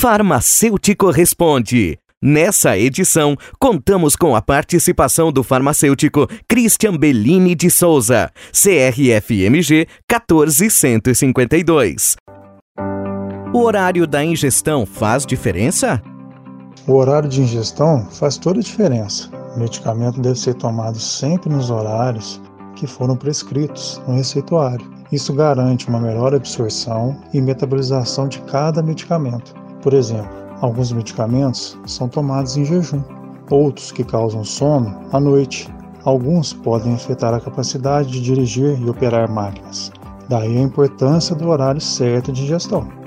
Farmacêutico Responde. Nessa edição, contamos com a participação do farmacêutico Christian Bellini de Souza, CRFMG 14152. O horário da ingestão faz diferença? O horário de ingestão faz toda a diferença. O medicamento deve ser tomado sempre nos horários que foram prescritos no receituário. Isso garante uma melhor absorção e metabolização de cada medicamento. Por exemplo, alguns medicamentos são tomados em jejum, outros que causam sono à noite. Alguns podem afetar a capacidade de dirigir e operar máquinas. Daí a importância do horário certo de ingestão.